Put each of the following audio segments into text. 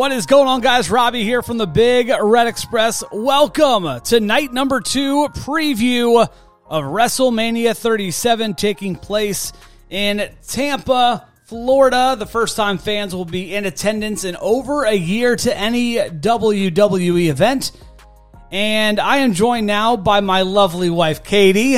What is going on, guys? Robbie here from the Big Red Express. Welcome to night number two preview of WrestleMania 37 taking place in Tampa, Florida. The first time fans will be in attendance in over a year to any WWE event. And I am joined now by my lovely wife, Katie.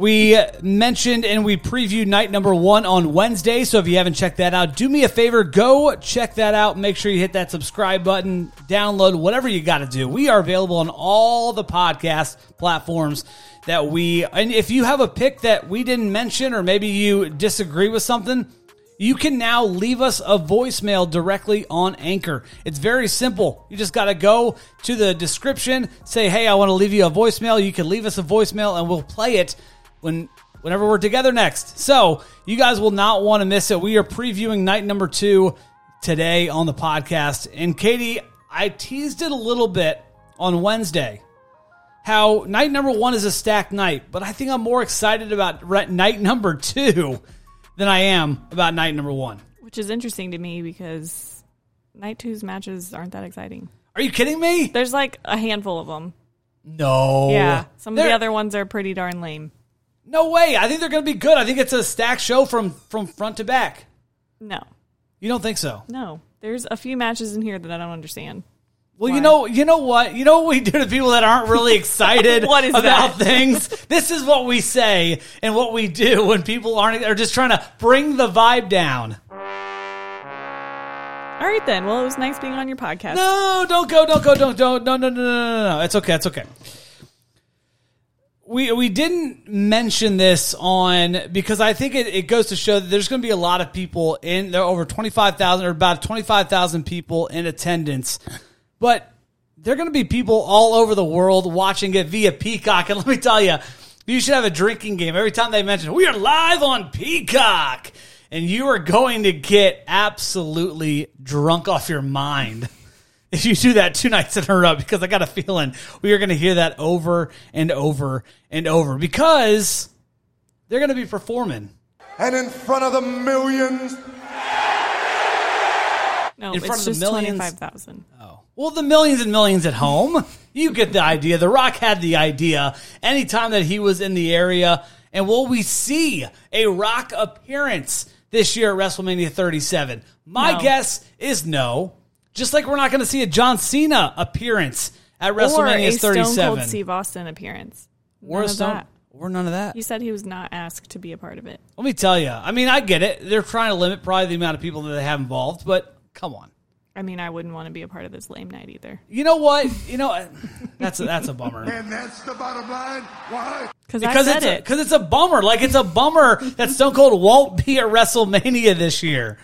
We mentioned and we previewed night number one on Wednesday. So if you haven't checked that out, do me a favor, go check that out. Make sure you hit that subscribe button, download, whatever you got to do. We are available on all the podcast platforms that we, and if you have a pick that we didn't mention or maybe you disagree with something, you can now leave us a voicemail directly on Anchor. It's very simple. You just got to go to the description, say, hey, I want to leave you a voicemail. You can leave us a voicemail and we'll play it when whenever we're together next. So you guys will not want to miss it. We are previewing night number two today on the podcast. And Katie, I teased it a little bit on Wednesday. How night number one is a stacked night, but I think I'm more excited about night number two than I am about night number one. Which is interesting to me because night two's matches aren't that exciting. Are you kidding me? There's like a handful of them. No. Yeah. Some of They're- the other ones are pretty darn lame. No way. I think they're going to be good. I think it's a stacked show from from front to back. No. You don't think so? No. There's a few matches in here that I don't understand. Well, you Why? know, you know what, you know what we do to people that aren't really excited What is about that? things. This is what we say and what we do when people aren't are just trying to bring the vibe down. All right then. Well, it was nice being on your podcast. No, don't go, don't go, don't, don't, no, no, no, no, no, no. It's okay, it's okay. We we didn't mention this on because I think it, it goes to show that there's going to be a lot of people in there over twenty five thousand or about twenty five thousand people in attendance, but there are going to be people all over the world watching it via Peacock. And let me tell you, you should have a drinking game every time they mention we are live on Peacock, and you are going to get absolutely drunk off your mind if you do that two nights in a row because I got a feeling we are going to hear that over and over and over because they're going to be performing. and in front of the millions. no, in it's front of the just millions. 25,000. Oh. Well, the millions and millions at home. You get the idea. The Rock had the idea anytime that he was in the area. And will we see a Rock appearance this year at WrestleMania 37? My No. guess is no. Just like we're not going to see a John Cena appearance at WrestleMania Or a Stone 37. Cold Steve Austin appearance. or None a of Stone- that. or none of that. He said he was not asked to be a part of it. Let me tell you. I mean, I get it. They're trying to limit probably the amount of people that they have involved, but come on. I mean, I wouldn't want to be a part of this lame night either. You know what? You know that's a, that's a bummer. And that's the bottom line. Why? Because I said it's a, it. because it's a bummer. Like it's a bummer that Stone Cold won't be at WrestleMania this year.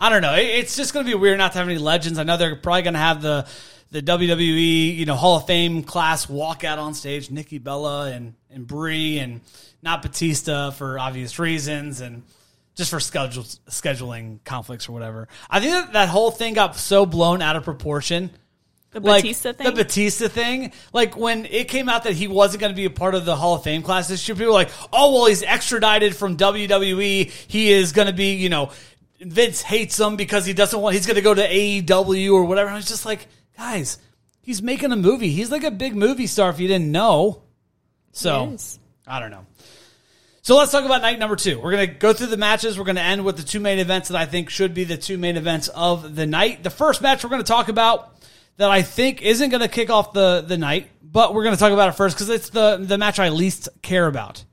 I don't know. It- It's just going to be weird not to have any legends. I know they're probably going to have the the WWE you know Hall of Fame class walk out on stage, Nikki Bella and and Brie and not Batista for obvious reasons and just for schedule, scheduling conflicts or whatever. I think that, that whole thing got so blown out of proportion the like Batista thing. the Batista thing. Like when it came out that he wasn't going to be a part of the Hall of Fame class this year, people were like, "Oh well, he's extradited from WWE. He is going to be, you know, Vince hates him because he doesn't want. He's going to go to AEW or whatever." And I was just like, guys, he's making a movie. He's like a big movie star. If you didn't know, so I don't know. So let's talk about night number two. We're going to go through the matches. We're going to end with the two main events that I think should be the two main events of the night. The first match we're going to talk about that I think isn't going to kick off the, the night, but we're going to talk about it first because it's the, the match I least care about.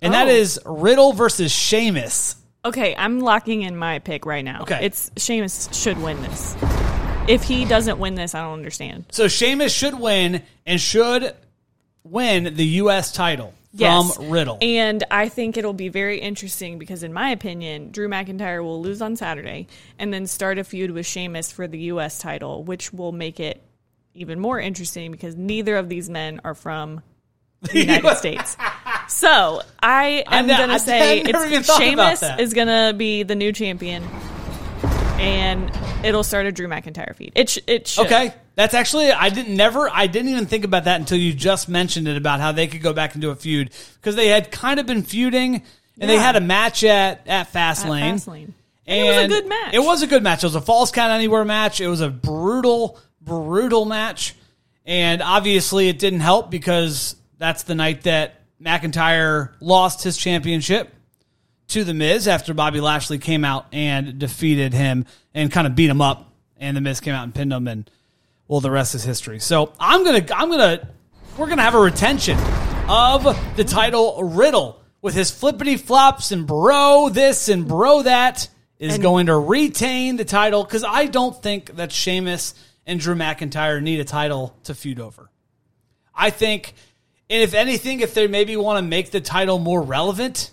And that Oh. is Riddle versus Sheamus. Okay, I'm locking in my pick right now. Okay. It's Sheamus should win this. If he doesn't win this, I don't understand. So Sheamus should win and should win the U.S. title Yes. from Riddle. And I think it'll be very interesting because, in my opinion, Drew McIntyre will lose on Saturday and then start a feud with Sheamus for the U.S. title, which will make it even more interesting because neither of these men are from the United States. So I am going to say it's Sheamus is going to be the new champion, and it'll start a Drew McIntyre feud. It sh- it should. Okay, that's actually I didn't never I didn't even think about that until you just mentioned it about how they could go back and do a feud because they had kind of been feuding and they had a match at at At Fastlane Fastlane. it was a good match. It was a good match. It was a falls count anywhere match. It was a brutal, brutal match. And obviously it didn't help because that's the night that McIntyre lost his championship to The Miz after Bobby Lashley came out and defeated him and kind of beat him up. And The Miz came out and pinned him, and well, the rest is history. So I'm gonna, I'm gonna, we're gonna have a retention of the title Riddle with his flippity flops and bro this and bro that is And- going to retain the title because I don't think that Sheamus and Drew McIntyre need a title to feud over. I think, and if anything, if they maybe want to make the title more relevant,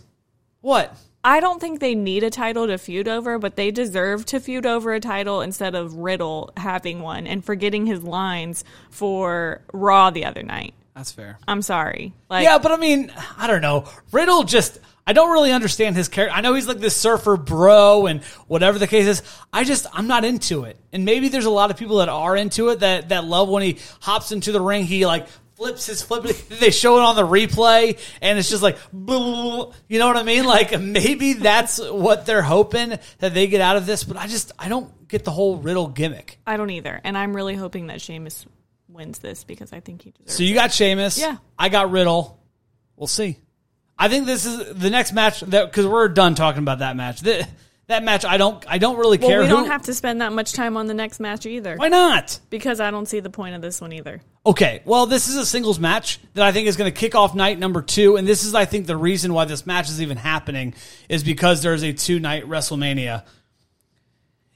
what? I don't think they need a title to feud over, but they deserve to feud over a title instead of Riddle having one and forgetting his lines for Raw the other night. That's fair. I'm sorry. Like Yeah, but I mean, I don't know. Riddle just, I don't really understand his character. I know he's like this surfer bro and whatever the case is. I just, I'm not into it. And maybe there's a lot of people that are into it that, that love when he hops into the ring, he like flips his flip. They show it on the replay and it's just like, you know what I mean? Like maybe that's what they're hoping that they get out of this, but I just, I don't get the whole Riddle gimmick. I don't either. And I'm really hoping that Sheamus wins this because I think he deserves So you got Sheamus. Yeah. I got Riddle. We'll see. I think this is the next match that because we're done talking about that match. That, that match, I don't, I don't really Well, care. we don't have to spend that much time on the next match either. Why not? Because I don't see the point of this one either. Okay, well, this is a singles match that I think is going to kick off night number two, and this is, I think, the reason why this match is even happening is because there's a two night WrestleMania,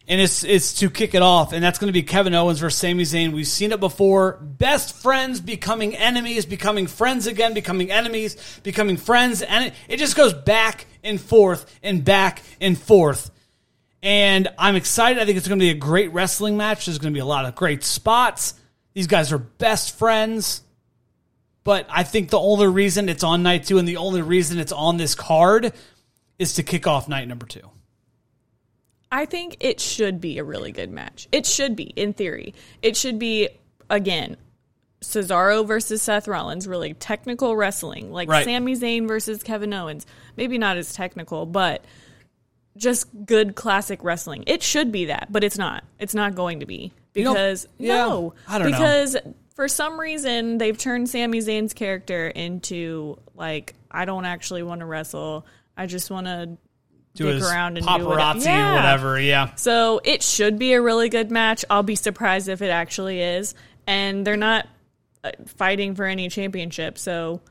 and it's it's to kick it off, and that's going to be Kevin Owens versus Sami Zayn. We've seen it before: best friends becoming enemies, becoming friends again, becoming enemies, becoming friends, and it, it just goes back and forth and back and forth. And I'm excited. I think it's going to be a great wrestling match. There's going to be a lot of great spots. These guys are best friends. But I think the only reason it's on night two and the only reason it's on this card is to kick off night number two. I think it should be a really good match. It should be, in theory. It should be, again, Cesaro versus Seth Rollins, really technical wrestling, like Right. Sami Zayn versus Kevin Owens. Maybe not as technical, but just good classic wrestling. It should be that, but it's not. It's not going to be You know- because yeah, no, I don't know. because for some reason they've turned Sami Zayn's character into like I don't actually want to wrestle. I just want to Dick his around and paparazzi do whatever. Yeah. whatever. Yeah. So it should be a really good match. I'll be surprised if it actually is. And they're not uh, fighting for any championship. So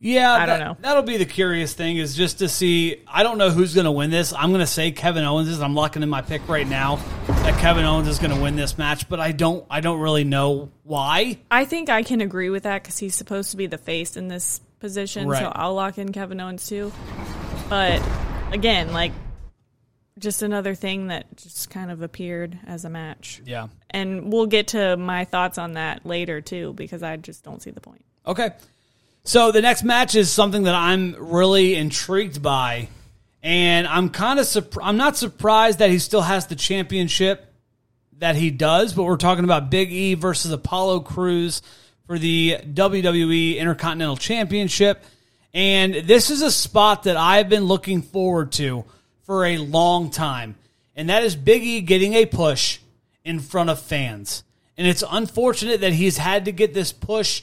Yeah, I don't know. That'll be the curious thing is just to see. I don't know who's going to win this. I'm going to say Kevin Owens is. I'm locking in my pick right now that Kevin Owens is going to win this match, but I don't. I don't really know why. I think I can agree with that because he's supposed to be the face in this position. Right. So I'll lock in Kevin Owens too. But again, like just another thing that just kind of appeared as a match. Yeah. And we'll get to my thoughts on that later too because I just don't see the point. Okay. So the next match is something that I'm really intrigued by, and I'm kind of surp- I'm not surprised that he still has the championship that he does. But we're talking about Big E versus Apollo Crews for the WWE Intercontinental Championship, and this is a spot that I've been looking forward to for a long time, and that is Big E getting a push in front of fans. And it's unfortunate that he's had to get this push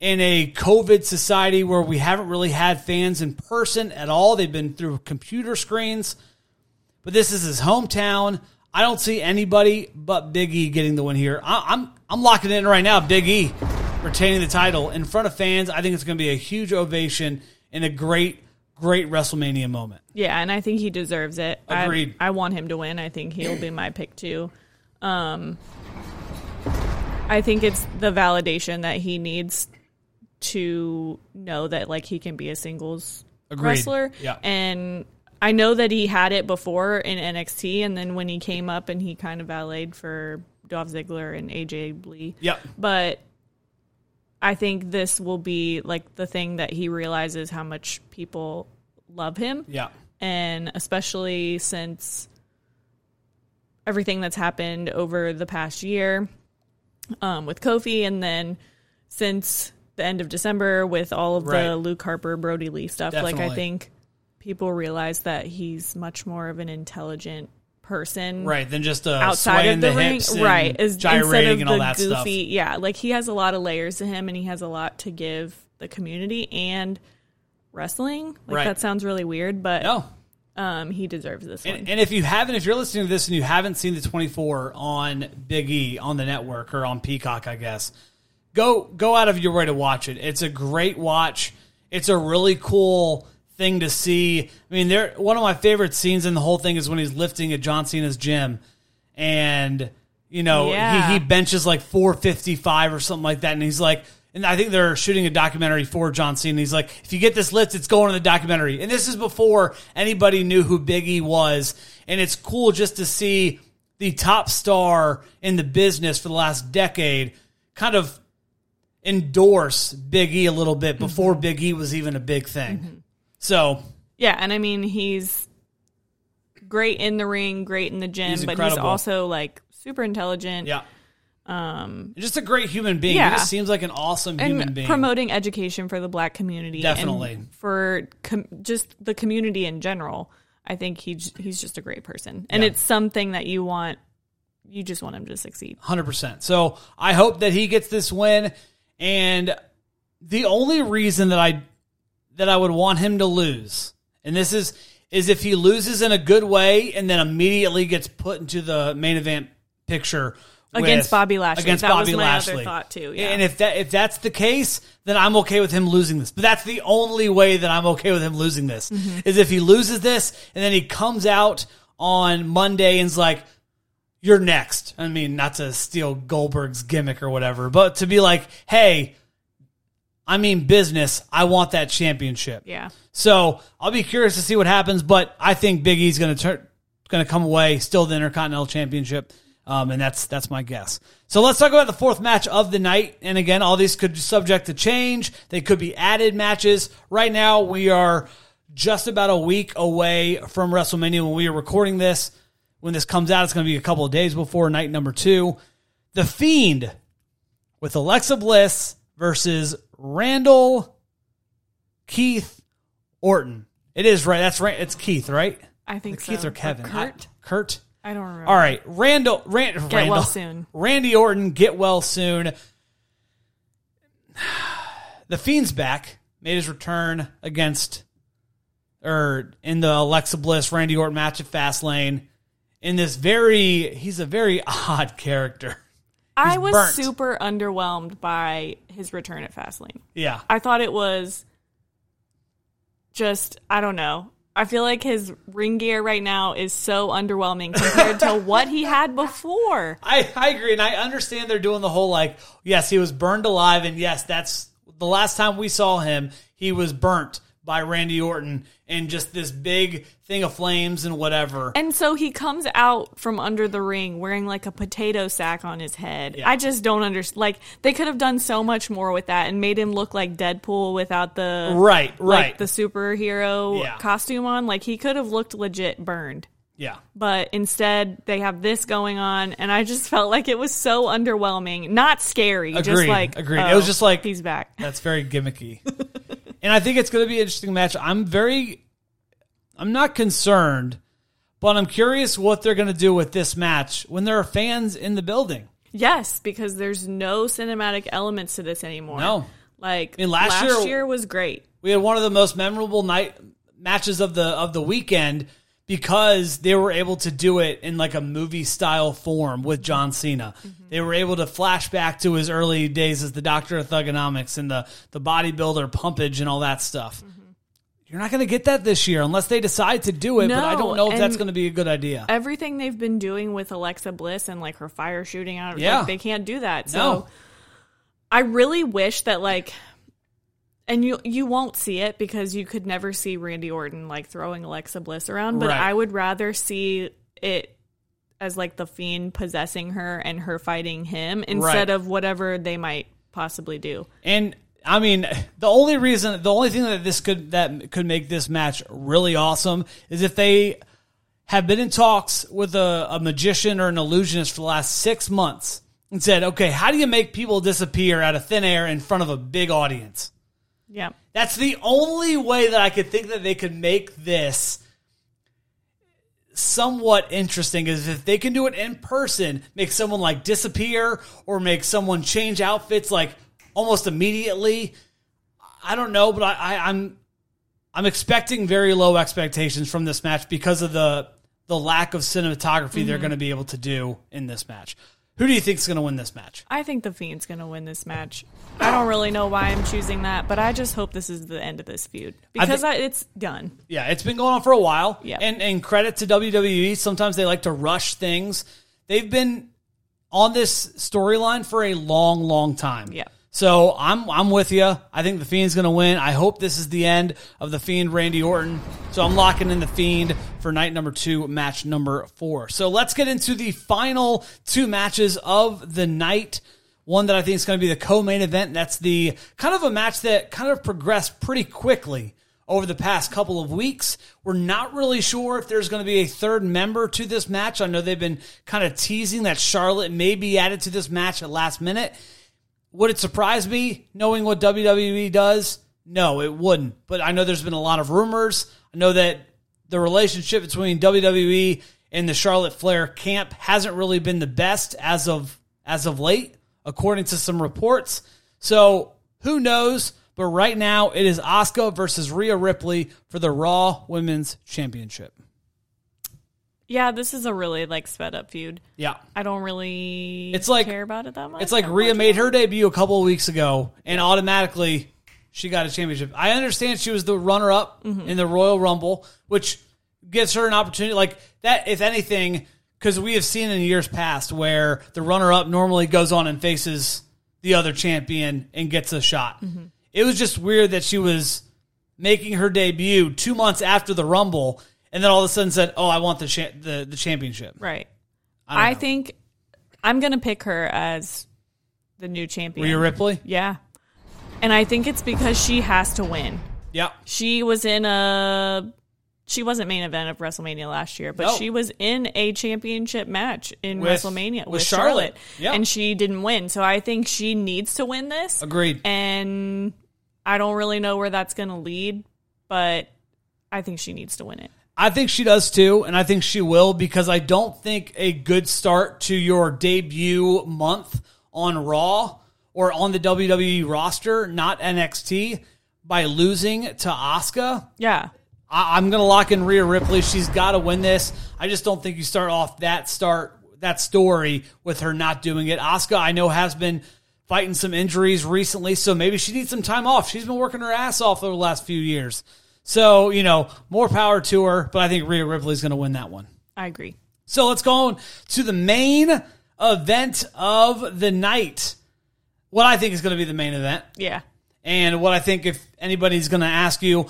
in a COVID society where we haven't really had fans in person at all. They've been through computer screens. But this is his hometown. I don't see anybody but Big E getting the win here. I, I'm I'm locking it in right now. Big E retaining the title in front of fans. I think it's going to be a huge ovation and a great, great WrestleMania moment. Yeah, and I think he deserves it. I- Agreed. I, want him to win. I think he'll be my pick too. Um, I think it's the validation that he needs to know that like he can be a singles Agreed. wrestler. Yeah. And I know that he had it before in NXT, and then when he came up and he kind of valeted for Dolph Ziggler and AJ Lee. Yep. But I think this will be like the thing that he realizes how much people love him Yeah. and especially since everything that's happened over the past year um, with Kofi, and then since the end of December with all of Right. the Luke Harper, Brodie Lee stuff. Like I think people realize that he's much more of an intelligent person right than just uh, outside of the, ring hips and right is instead gyrating of and all the that goofy stuff yeah like he has a lot of layers to him and he has a lot to give the community and wrestling like Right. that sounds really weird but no um he deserves this one And, and if you haven't, if you're listening to this and you haven't seen the 24 on Big E on the network or on Peacock, I guess, go go out of your way to watch it. It's a great watch. It's a really cool thing to see. I mean, there one of my favorite scenes in the whole thing is when he's lifting at John Cena's gym, and you know Yeah. he, he benches like 455 or something like that, and he's like. And I think they're shooting a documentary for John Cena. and He's like, if you get this lift, it's going in the documentary. And this is before anybody knew who Big E was. And it's cool just to see the top star in the business for the last decade kind of endorse Big E a little bit before mm-hmm. Big E was even a big thing. Mm-hmm. So yeah and i mean he's great in the ring great in the gym He's but he's incredible. also like super intelligent yeah. Um, just a great human being. yeah. He just seems like an awesome and human being. promoting education for the black community and Definitely. for com- just the community in general i think he's he's just a great person and Yeah. it's something that you want you just want him to succeed Hundred percent. So I hope that he gets this win. And the only reason that I that I would want him to lose, and this is is if he loses in a good way and then immediately gets put into the main event picture Against with- Bobby Lashley. Against That was Bobby my other Lashley. thought, too, yeah. And if that if that's the case, then I'm okay with him losing this. But that's the only way that I'm okay with him losing this Mm-hmm. is if he loses this and then he comes out on Monday and's like, "You're next." I mean, not to steal Goldberg's gimmick or whatever, but to be like, "Hey." I mean business. I want that championship. yeah So I'll be curious to see what happens, but I think Big E's going to turn, going to come away still the Intercontinental Championship, um, and that's that's my guess. So let's talk about the fourth match of the night. And again, all these could be subject to change. They could be added matches. Right now, we are just about a week away from WrestleMania when we are recording this. When this comes out, it's going to be a couple of days before night number two. The Fiend with Alexa Bliss versus Randall Keith Orton. It is right. That's right. It's Keith, right? i think Keith so or Kevin? Kurt I- Kurt. I, don't remember All right, Randall. Rand, get Randall. well soon Randy Orton, get well soon. The Fiend's back. Made his return against, or in the Alexa Bliss Randy Orton match at Fastlane. In this very, he's a very odd character. I was burnt. super underwhelmed by his return at fastlane Yeah, I thought it was just I don't know. I feel like his ring gear right now is so underwhelming compared to what he had before. I, I agree, and I understand they're doing the whole like, yes, he was burned alive, and yes, that's the last time we saw him. He was burnt by Randy Orton and just this big thing of flames and whatever. And so he comes out from under the ring wearing like a potato sack on his head. Yeah. I just don't understand. Like they could have done so much more with that and made him look like Deadpool without the Right, like right. the superhero Yeah. costume on. Like he could have looked legit burned. yeah, but instead they have this going on and i just felt like it was so underwhelming not scary just Agreed, like agreed. oh, It was oh, just like- he's back that's very gimmicky. and I think it's going to be an interesting match. I'm very, I'm not concerned, but I'm curious what they're going to do with this match when there are fans in the building. yes because there's no cinematic elements to this anymore No. like I mean, last last, year- year, was great we had one of the most memorable night matches of the of the weekend because they were able to do it in like a movie style form with John Cena. Mm-hmm. They were able to flash back to his early days as the Doctor of Thugonomics and the the bodybuilder pumpage and all that stuff. Mm-hmm. You're not going to get that this year unless they decide to do it, but I don't know if that's going to be a good idea. everything they've been doing with alexa bliss and like her fire shooting out Yeah. like they can't do that so No. i really wish that like and you you won't see it because you could never see Randy Orton like throwing Alexa Bliss around, but Right. I would rather see it as like the fiend possessing her and her fighting him instead Right. of whatever they might possibly do. And I mean, the only reason, the only thing that this could that could make this match really awesome is if they have been in talks with a, a magician or an illusionist for the last six months and said, "Okay, how do you make people disappear out of thin air in front of a big audience?" Yeah. That's the only way that I could think that they could make this somewhat interesting is if they can do it in person, make someone like disappear or make someone change outfits like almost immediately. I don't know, but I, I, I'm I'm expecting very low expectations from this match because of the the lack of cinematography they're mm-hmm. going to be able to do in this match. Who do you think is going to win this match? I think the Fiend's going to win this match. I don't really know why I'm choosing that, but I just hope this is the end of this feud because thi- I it's done. Yeah, it's been going on for a while. Yeah. And and credit to WWE. Sometimes they like to rush things. They've been on this storyline for a long, long time. Yeah. So I'm I'm with you. I think the Fiend's going to win. I hope this is the end of the Fiend Randy Orton. So I'm locking in the Fiend for night number two, match number four. So let's get into the final two matches of the night. One that I think is going to be the co-main event. That's the kind of a match that kind of progressed pretty quickly over the past couple of weeks. We're not really sure if there's going to be a third member to this match. I know they've been kind of teasing that Charlotte may be added to this match at last minute. Would it surprise me knowing what WWE does? No, it wouldn't. But I know there's been a lot of rumors. I know that the relationship between WWE and the Charlotte Flair camp hasn't really been the best as of as of late, according to some reports. So who knows? But right now it is Asuka versus Rhea Ripley for the Raw Women's Championship. Yeah, this is a really like sped up feud. Yeah. I don't really It's like- care about it that much. It's like I'm Rhea made her debut a couple of weeks ago, and automatically she got a championship. I understand she was the runner up Mm-hmm. in the Royal Rumble, which gives her an opportunity like that. If anything, because we have seen in years past where the runner up normally goes on and faces the other champion and gets a shot. Mm-hmm. It was just weird that she was making her debut two months after the Rumble, and then all of a sudden said, "Oh, I want the cha- the the championship." Right. don't I, think I'm gonna pick her as the new champion. Rhea Ripley. Yeah. And I think it's because she has to win. Yeah. She was in a she wasn't main event of WrestleMania last year, but No. she was in a championship match in With- WrestleMania with with, Charlotte. Charlotte, Yeah. and she didn't win. So I think she needs to win this. Agreed. And I don't really know where that's going to lead, but I think she needs to win it. I think she does too, and I think she will because I don't think a good start to your debut month on Raw or on the WWE roster, not NXT, by losing to Asuka. Yeah. I, I'm going to lock in Rhea Ripley. She's got to win this. I just don't think you start off that start that story with her not doing it. Asuka, I know, has been fighting some injuries recently, so maybe she needs some time off. She's been working her ass off over the last few years. So, you know, more power to her, but I think Rhea Ripley's going to win that one. I agree. So let's go on to the main event of the night. What I think is going to be the main event. Yeah. And what I think if anybody's going to ask you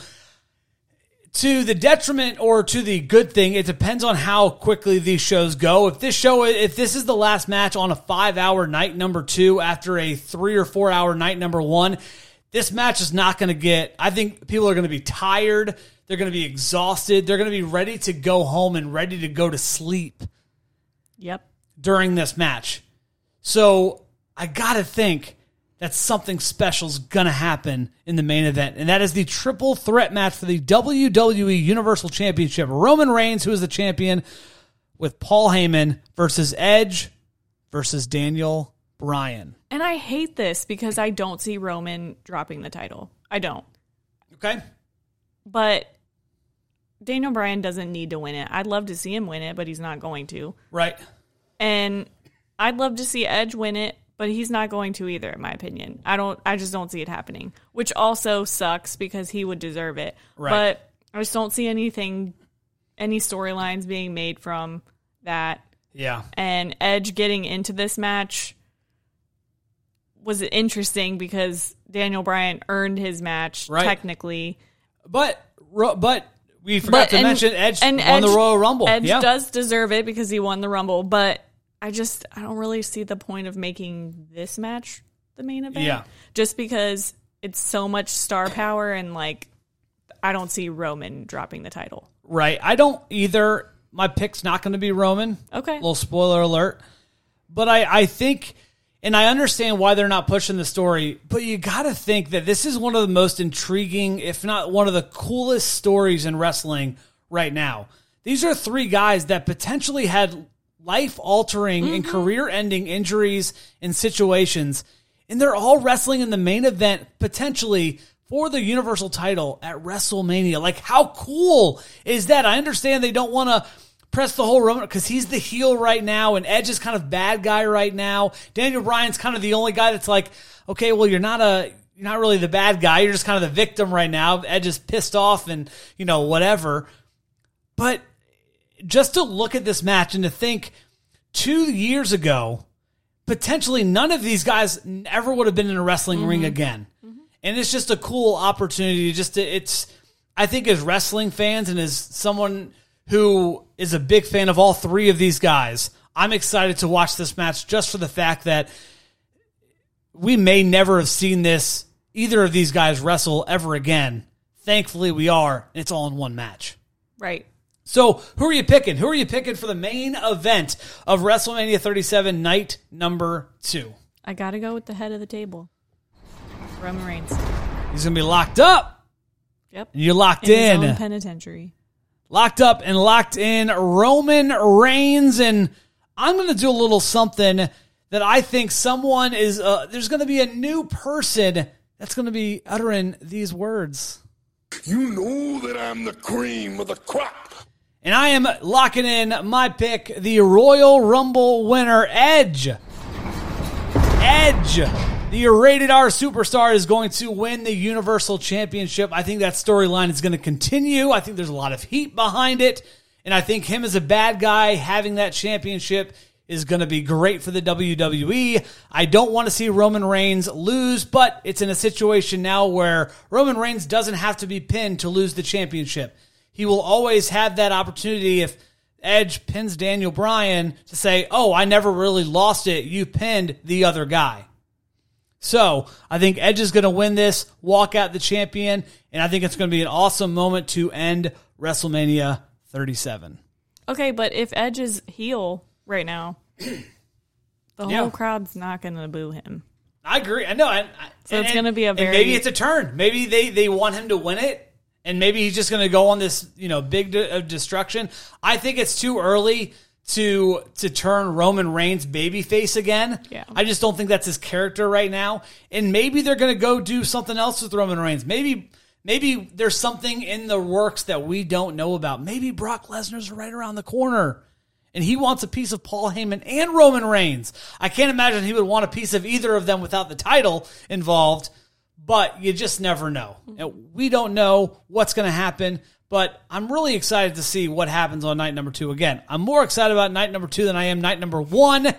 to the detriment or to the good thing, it depends on how quickly these shows go. If this show, if this is the last match on a five hour night number two after a three or four hour night number one, this match is not going to get, I think people are going to be tired. They're going to be exhausted. They're going to be ready to go home and ready to go to sleep Yep. during this match. So I got to think that something special is going to happen in the main event. And that is the triple threat match for the WWE Universal Championship. Roman Reigns, who is the champion, with Paul Heyman versus Edge versus Daniel Bryan. And I hate this because I don't see Roman dropping the title. I don't. Okay? But Daniel Bryan doesn't need to win it. I'd love to see him win it, but he's not going to. Right. And I'd love to see Edge win it, but he's not going to either, in my opinion. I don't I just don't see it happening. Which also sucks because he would deserve it. Right. But I just don't see anything any storylines being made from that. Yeah. And Edge getting into this match was interesting because Daniel Bryan earned his match Right. technically. But, but we forgot to and- mention Edge and won the Royal Rumble. Edge yeah. does deserve it because he won the Rumble, but I just I don't really see the point of making this match the main event. Yeah. Just because it's so much star power and like I don't see Roman dropping the title. Right. I don't either. My pick's not going to be Roman. Okay. little spoiler alert. But I, I think And I understand why they're not pushing the story, but you got to think that this is one of the most intriguing, if not one of the coolest stories in wrestling right now. These are three guys that potentially had life altering and mm-hmm. career ending injuries and situations, and they're all wrestling in the main event potentially for the Universal title at WrestleMania. Like, how cool is that? I understand they don't want to press the whole Roman because he's the heel right now, and Edge is kind of bad guy right now. Daniel Bryan's kind of the only guy that's like, okay, well, you're not a you're not really the bad guy. You're just kind of the victim right now. Edge is pissed off and you know whatever. But just to look at this match and to think two years ago, potentially none of these guys ever would have been in a wrestling ring mm-hmm. again. Mm-hmm. And it's just a cool opportunity. Just to, it's, I think, as wrestling fans and as someone who is a big fan of all three of these guys, I'm excited to watch this match just for the fact that we may never have seen this either of these guys wrestle ever again. Thankfully, we are. And it's all in one match. Right. So, who are you picking? Who are you picking for the main event of WrestleMania 37, night number two? I got to go with the head of the table. Roman Reigns. He's going to be locked up. Yep. And you're locked In in. penitentiary. Locked up and locked in Roman Reigns. And I'm going to do a little something that I think someone is, uh, there's going to be a new person that's going to be uttering these words. You know that I'm the cream of the crop. And I am locking in my pick, the Royal Rumble winner, Edge. Edge, the rated R superstar, is going to win the Universal Championship. I think that storyline is going to continue. I think there's a lot of heat behind it. And I think him as a bad guy having that championship is going to be great for the WWE. I don't want to see Roman Reigns lose, but it's in a situation now where Roman Reigns doesn't have to be pinned to lose the championship. He will always have that opportunity if Edge pins Daniel Bryan to say, Oh, I never really lost it. You pinned the other guy. So I think Edge is going to win this, walk out the champion, and I think it's going to be an awesome moment to end WrestleMania 37. Okay, but if Edge is heel right now, the Yeah. whole crowd's not going to boo him. I agree. I know. And, So and- it's gonna be a very- maybe it's a turn. Maybe they they want him to win it, and maybe he's just going to go on this you know big de- of destruction. I think it's too early to to turn Roman Reigns babyface again. Yeah. I just don't think that's his character right now. And maybe they're going to go do something else with Roman Reigns. Maybe. Maybe there's something in the works that we don't know about. Maybe Brock Lesnar's right around the corner and he wants a piece of Paul Heyman and Roman Reigns. I can't imagine he would want a piece of either of them without the title involved, but you just never know. Mm-hmm. And we don't know what's going to happen, but I'm really excited to see what happens on night number two. Again, I'm more excited about night number two than I am night number one.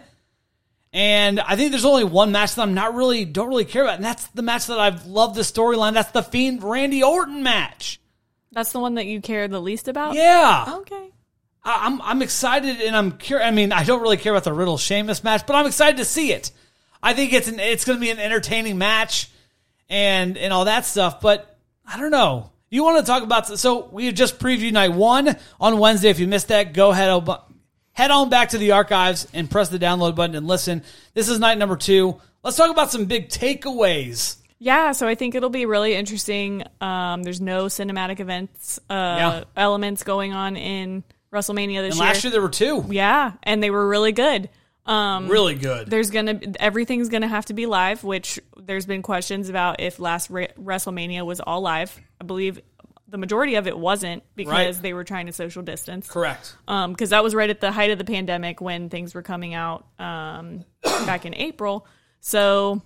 And I think there's only one match that I'm not really don't really care about, and that's the match that I've loved the storyline. That's the Fiend Randy Orton match. That's the one that you care the least about? Yeah. Okay. I- I'm I'm excited and I'm curious. I mean, I don't really care about the Riddle Sheamus match, but I'm excited to see it. I think it's an it's going to be an entertaining match and and all that stuff. But I don't know. You want to talk about so we just previewed night one on Wednesday. If you missed that, go ahead head on back to the archives and press the download button and listen. This is night number two. Let's talk about some big takeaways. Yeah, so I think it'll be really interesting. Um, there's no cinematic events uh, Yeah. elements going on in WrestleMania this And year. last year there were two, yeah, and they were really good. Um, really good. there's gonna everything's gonna have to be live, which there's been questions about if last Re- WrestleMania was all live. I believe the majority of it wasn't because Right. they were trying to social distance. Correct. Um, because that was right at the height of the pandemic when things were coming out um, back in April. So,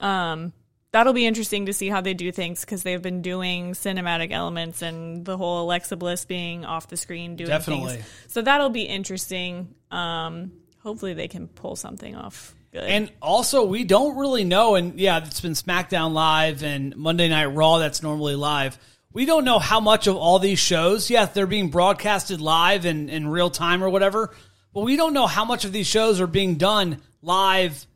um, that'll be interesting to see how they do things because they've been doing cinematic elements and the whole Alexa Bliss being off the screen doing Definitely. things. So that'll be interesting. Um, hopefully they can pull something off good. And also, we don't really know. And yeah, it's been SmackDown Live and Monday Night Raw that's normally live. We don't know how much of all these shows, yeah, they're being broadcasted live and in real time or whatever, but we don't know how much of these shows are being done live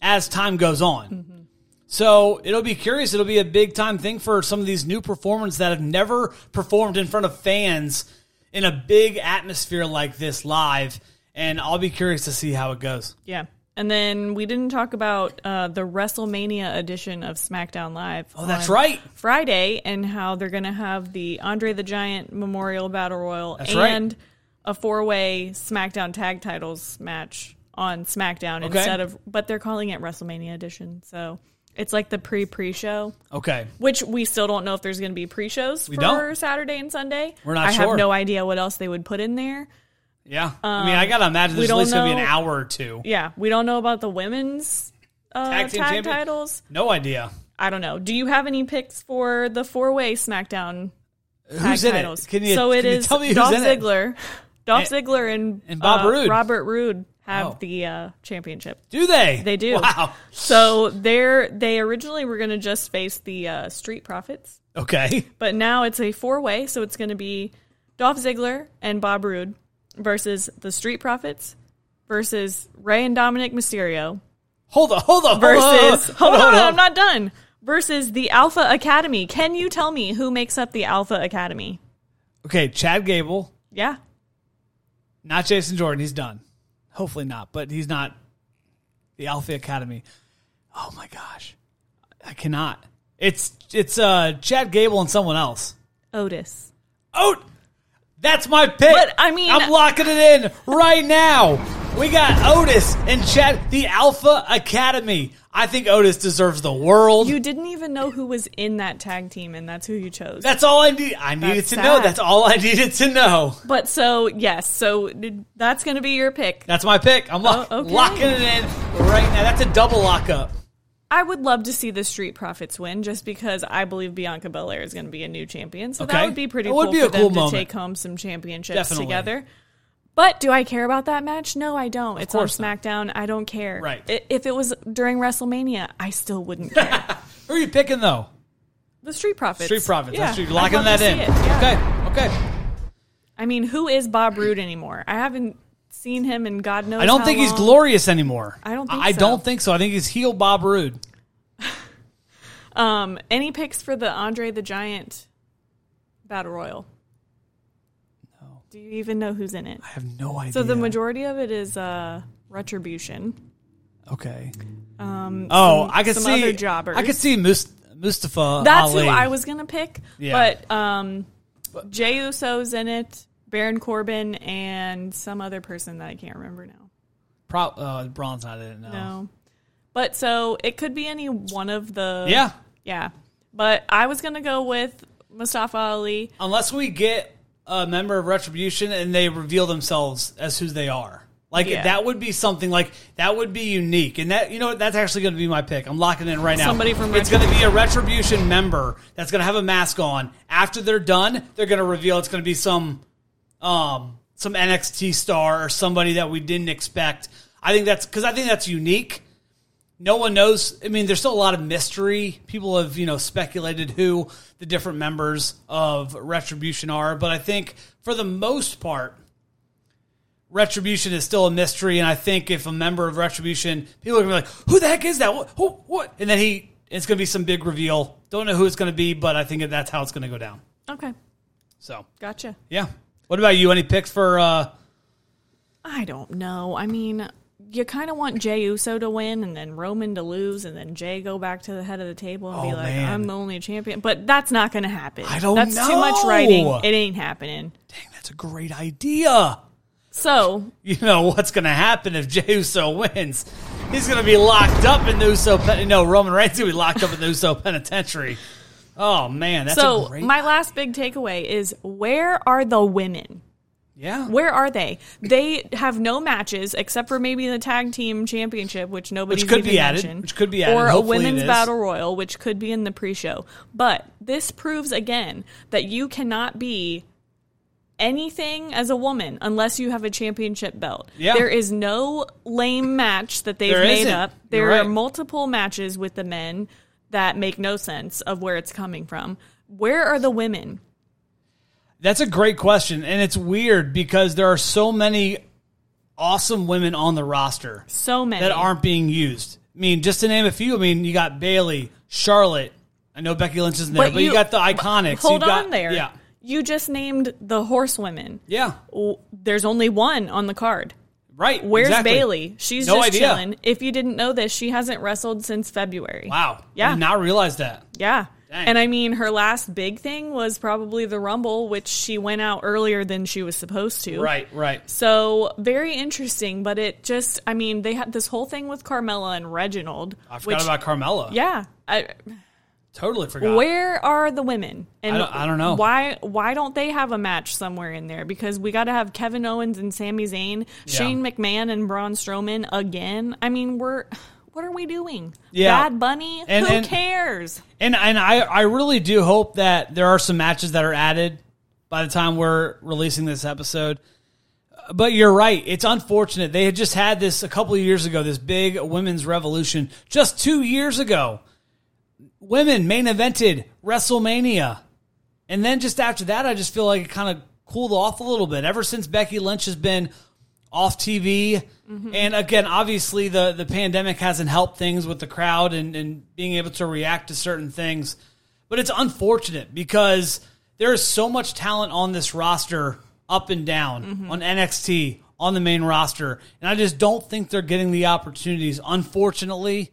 as time goes on. Mm-hmm. So it'll be curious. It'll be a big time thing for some of these new performers that have never performed in front of fans in a big atmosphere like this live. And I'll be curious to see how it goes. yeah. And then we didn't talk about uh, the WrestleMania edition of SmackDown Live. Oh, that's right. Friday, and how they're going to have the Andre the Giant Memorial Battle Royal That's right. and a four way SmackDown Tag Titles match on SmackDown Okay. instead of, but they're calling it WrestleMania edition. So it's like the pre pre show. Okay. Which we still don't know if there's going to be pre-shows for don't. Saturday and Sunday. We're not I sure. have no idea what else they would put in there. Yeah. I mean, I gotta imagine Um, at least gonna be an hour or two. Yeah, we don't know about the women's uh, Tag tag, champion? titles. No idea. I don't know. Do you have any picks for the four-way SmackDown tag Who's in titles? it? Can you, so it is tell me who's Dolph? Ziggler, Dolph Ziggler, and, and Bob uh, Roode. Robert Roode have Oh. the uh, championship. Do they? They do. Wow. So they're they originally were going to just face the uh, Street Profits. Okay. But now it's a four way, so it's going to be Dolph Ziggler and Bob Roode versus the Street Profits versus Rey and Dominic Mysterio Hold on. Hold on. hold on, versus hold on, I'm not done. Versus the Alpha Academy. Can you tell me who makes up the Alpha Academy? Okay, Chad Gable, Yeah. not Jason Jordan. He's done. Hopefully not, but he's not the Alpha Academy. Oh my gosh, I cannot. It's it's uh Chad Gable and someone else. Otis. Oh, that's my pick. But, I mean- I'm locking it in right now. We got Otis and Chad, the Alpha Academy. I think Otis deserves the world. You didn't even know who was in that tag team, and that's who you chose. That's all I need. I needed That's to know. That's all I needed to know. but so yes, so that's going to be your pick. That's my pick. I'm lock- Oh, okay. locking it in right now. That's a double lockup. I would love to see the Street Profits win, just because I believe Bianca Belair is going to be a new champion. So Okay. that would be pretty would cool be for a cool them moment. to take home some championships Definitely. together. But do I care about that match? No, I don't. it's on course not. SmackDown. I don't care. Right. If it was during WrestleMania, I still wouldn't care. Who are you picking though? the Street Profits. Street Profits. Yeah, That's. I'd Locking that in. yeah. Okay. Okay. I mean, who is Bob Roode anymore? I haven't seen him in God knows. I don't think he's glorious anymore. I don't think I so. don't think so. I think he's heel Bob Roode. Um, any picks for the Andre the Giant Battle Royal? No. Do you even know who's in it? I have no idea. So the majority of it is uh, Retribution. Okay. Um, Oh, some- I could see. other jobbers. I could see Mus- Mustafa. That's Ali. who I was gonna pick. Yeah. But um, Jey Uso's in it, Baron Corbin, and some other person that I can't remember now. Pro- uh, Braun's not in it. No. No. But so it could be any one of the. Yeah. Yeah. But I was gonna go with Mustafa Ali. Unless we get a member of Retribution and they reveal themselves as who they are. Like Yeah. that would be something like that would be unique, and that you know that's actually going to be my pick. I'm locking in right now. Somebody from it's going to be a Retribution member that's going to have a mask on. After they're done, they're going to reveal it's going to be some um some NXT star or somebody that we didn't expect. I think that's because I think that's unique. No one knows. I mean, there's still a lot of mystery. People have, you know, speculated who the different members of Retribution are, but I think for the most part, Retribution is still a mystery. And I think if a member of Retribution, people are gonna be like, "Who the heck is that? What? Who, what?" And then he, it's gonna be some big reveal. Don't know who it's gonna be, but I think that's how it's gonna go down. Okay. So, Gotcha. yeah. What about you? Any picks for? uh I don't know. I mean, you kind of want Jey Uso to win and then Roman to lose and then Jay go back to the head of the table and Oh, be like, man. I'm the only champion. But that's not going to happen. I don't That's too much writing. It ain't happening. Dang, that's a great idea. So, you know what's going to happen if Jey Uso wins. He's going to be locked up in the Uso. Pen- no, Roman Reigns going to be locked up in the Uso Penitentiary. Oh man, that's so a great. my last big takeaway is where are the women? yeah, Where are they? They have no matches except for maybe the tag team championship, which nobody's Which could even be added, mentioned, which could be added. or a Hopefully it women's battle royal, which could be in the pre-show. But this proves again that you cannot be anything as a woman unless you have a championship belt. Yeah. There is no lame match that they've There made isn't. up. There are multiple matches with the men that make no sense of where it's coming from. Where are the women? that's a great question, and it's weird because there are so many awesome women on the roster So many that aren't being used. I mean, just to name a few. I mean, you got Bayley, Charlotte. I know Becky Lynch isn't there, but, you, got the IIconics. Hold You've got, on there. Yeah, You just named the horsewomen. yeah. There's only one on the card. Right. Where's exactly. Bayley? She's No just idea. chilling. If you didn't know this, she hasn't wrestled since February. Wow. Yeah. I did not realize that. Yeah. Dang. And I mean, her last big thing was probably the Rumble, which she went out earlier than she was supposed to. Right, right. So very interesting, but it just, I mean, they had this whole thing with Carmella and Reginald. I forgot which, about Carmella. Yeah. I, Totally forgot. where are the women? And I don't- I don't know. Why why don't they have a match somewhere in there? Because we got to have Kevin Owens and Sami Zayn, Shane McMahon and Braun Strowman again. I mean, we're what are we doing? Yeah. Bad Bunny? And- Who and- cares? And and I, I really do hope that there are some matches that are added by the time we're releasing this episode. But you're right. It's unfortunate. They had just had this a couple of years ago, this big women's revolution. Just two years ago, women main evented WrestleMania. And then just after that, I just feel like it kind of cooled off a little bit. Ever since Becky Lynch has been off TV. Mm-hmm. And again, obviously the, the pandemic hasn't helped things with the crowd and, and being able to react to certain things. But it's unfortunate because there is so much talent on this roster up and down mm-hmm. on NXT, on the main roster. And I just don't think they're getting the opportunities, unfortunately.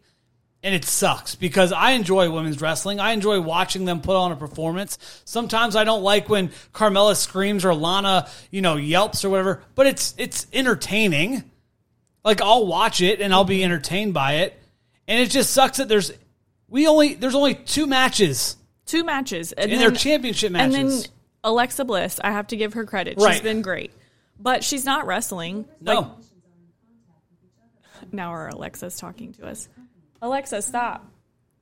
And it sucks because I enjoy women's wrestling. I enjoy watching them put on a performance. Sometimes I don't like when Carmella screams or Lana, you know, yelps or whatever, but it's it's entertaining. Like I'll watch it and I'll be entertained by it. And it just sucks that there's we only there's only two matches Two matches. And in then, their championship matches. And then Alexa Bliss, I have to give her credit. She's Right. been great. But she's not wrestling. no. now our Alexa's talking to us. Alexa, stop.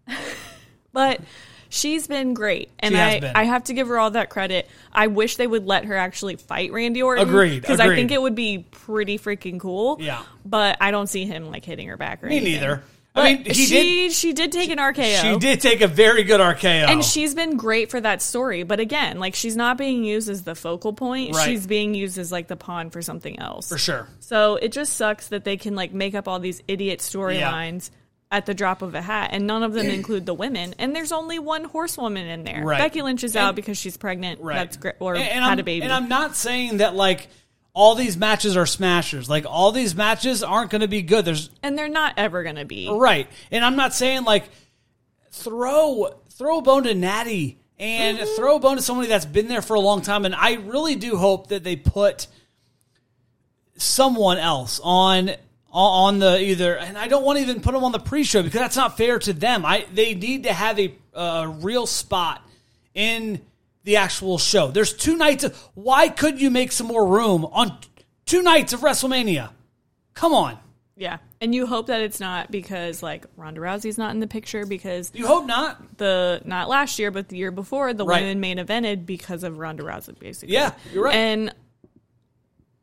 but she's been great, and She has I been. I have to give her all that credit. I wish they would let her actually fight Randy Orton. Agreed, because I agreed. think it would be pretty freaking cool. Yeah. but I don't see him like hitting her back or Me anything. neither. I mean, he she did she did take an RKO. she did take a very good RKO. And she's been great for that story. But again, like she's not being used as the focal point. Right. She's being used as like the pawn for something else. for sure. So it just sucks that they can like make up all these idiot storylines at the drop of a hat, and none of them include the women. And there's only one horsewoman in there. Right. Becky Lynch is out because she's pregnant. Right. That's great. Or and, and had I'm, a baby. And I'm not saying that like all these matches are smashers. Like all these matches aren't going to be good. There's and they're not ever going to be. right, and I'm not saying like throw throw a bone to Natty and Mm-hmm. throw a bone to somebody that's been there for a long time. And I really do hope that they put someone else on on the either and I don't want to even put them on the pre-show because that's not fair to them. I they need to have a uh, real spot in the actual show. There's two nights of, why could you make some more room on two nights of WrestleMania? Come on. Yeah. And you hope that it's not because like Ronda Rousey's not in the picture because You hope not. the not last year but the year before the Right. women main evented because of Ronda Rousey basically. Yeah, you're right. And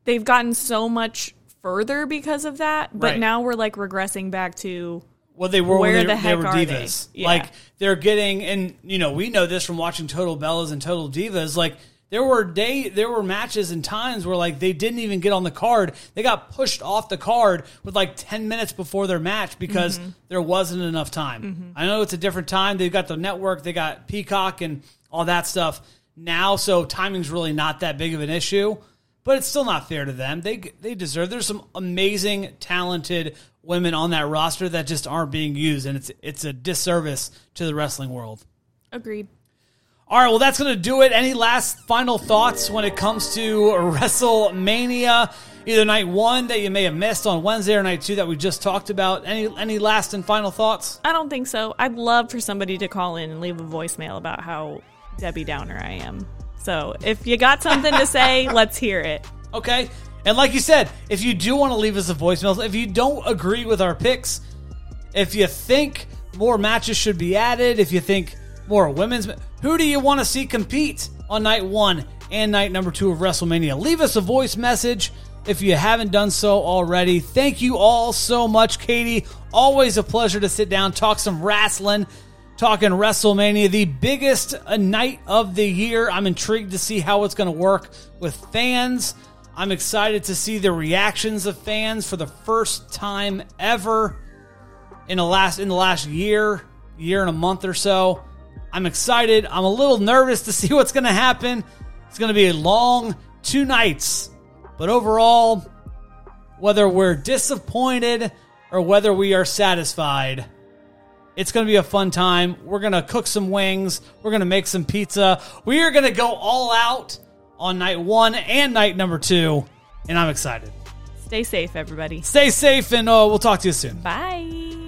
they've gotten so much further because of that, but Right. now we're like regressing back to Well, they were Where when they, the heck they were are they? divas. Yeah. Like they're getting, and you know, we know this from watching Total Bellas and Total Divas. Like there were day, there were matches and times where like they didn't even get on the card. They got pushed off the card with like ten minutes before their match because Mm-hmm. there wasn't enough time. I know it's a different time. They've got the network, they got Peacock and all that stuff now, so timing's really not that big of an issue. But it's still not fair to them. They they deserve. There's some amazing, talented women on that roster that just aren't being used, and it's it's a disservice to the wrestling world. agreed. All right, well, that's going to do it. Any last final thoughts when it comes to WrestleMania? Either night one that you may have missed on Wednesday or night two that we just talked about. Any any last and final thoughts? I don't think so. I'd love for somebody to call in and leave a voicemail about how Debbie Downer I am. So if you got something to say, let's hear it. Okay. And like you said, if you do want to leave us a voicemail, if you don't agree with our picks, if you think more matches should be added, if you think more women's, who do you want to see compete on night one and night number two of WrestleMania? Leave us a voice message if you haven't done so already. Thank you all so much, Katie. Always a pleasure to sit down, talk some wrestling, talking WrestleMania, the biggest night of the year. I'm intrigued to see how it's going to work with fans. I'm excited to see the reactions of fans for the first time ever in the last in the last year, year and a month or so. I'm excited. I'm a little nervous to see what's going to happen. It's going to be a long two nights, but overall, whether we're disappointed or whether we are satisfied. It's going to be a fun time. We're going to cook some wings. We're going to make some pizza. We are going to go all out on night one and night number two. And I'm excited. Stay safe, everybody. Stay safe, and uh, we'll talk to you soon. Bye.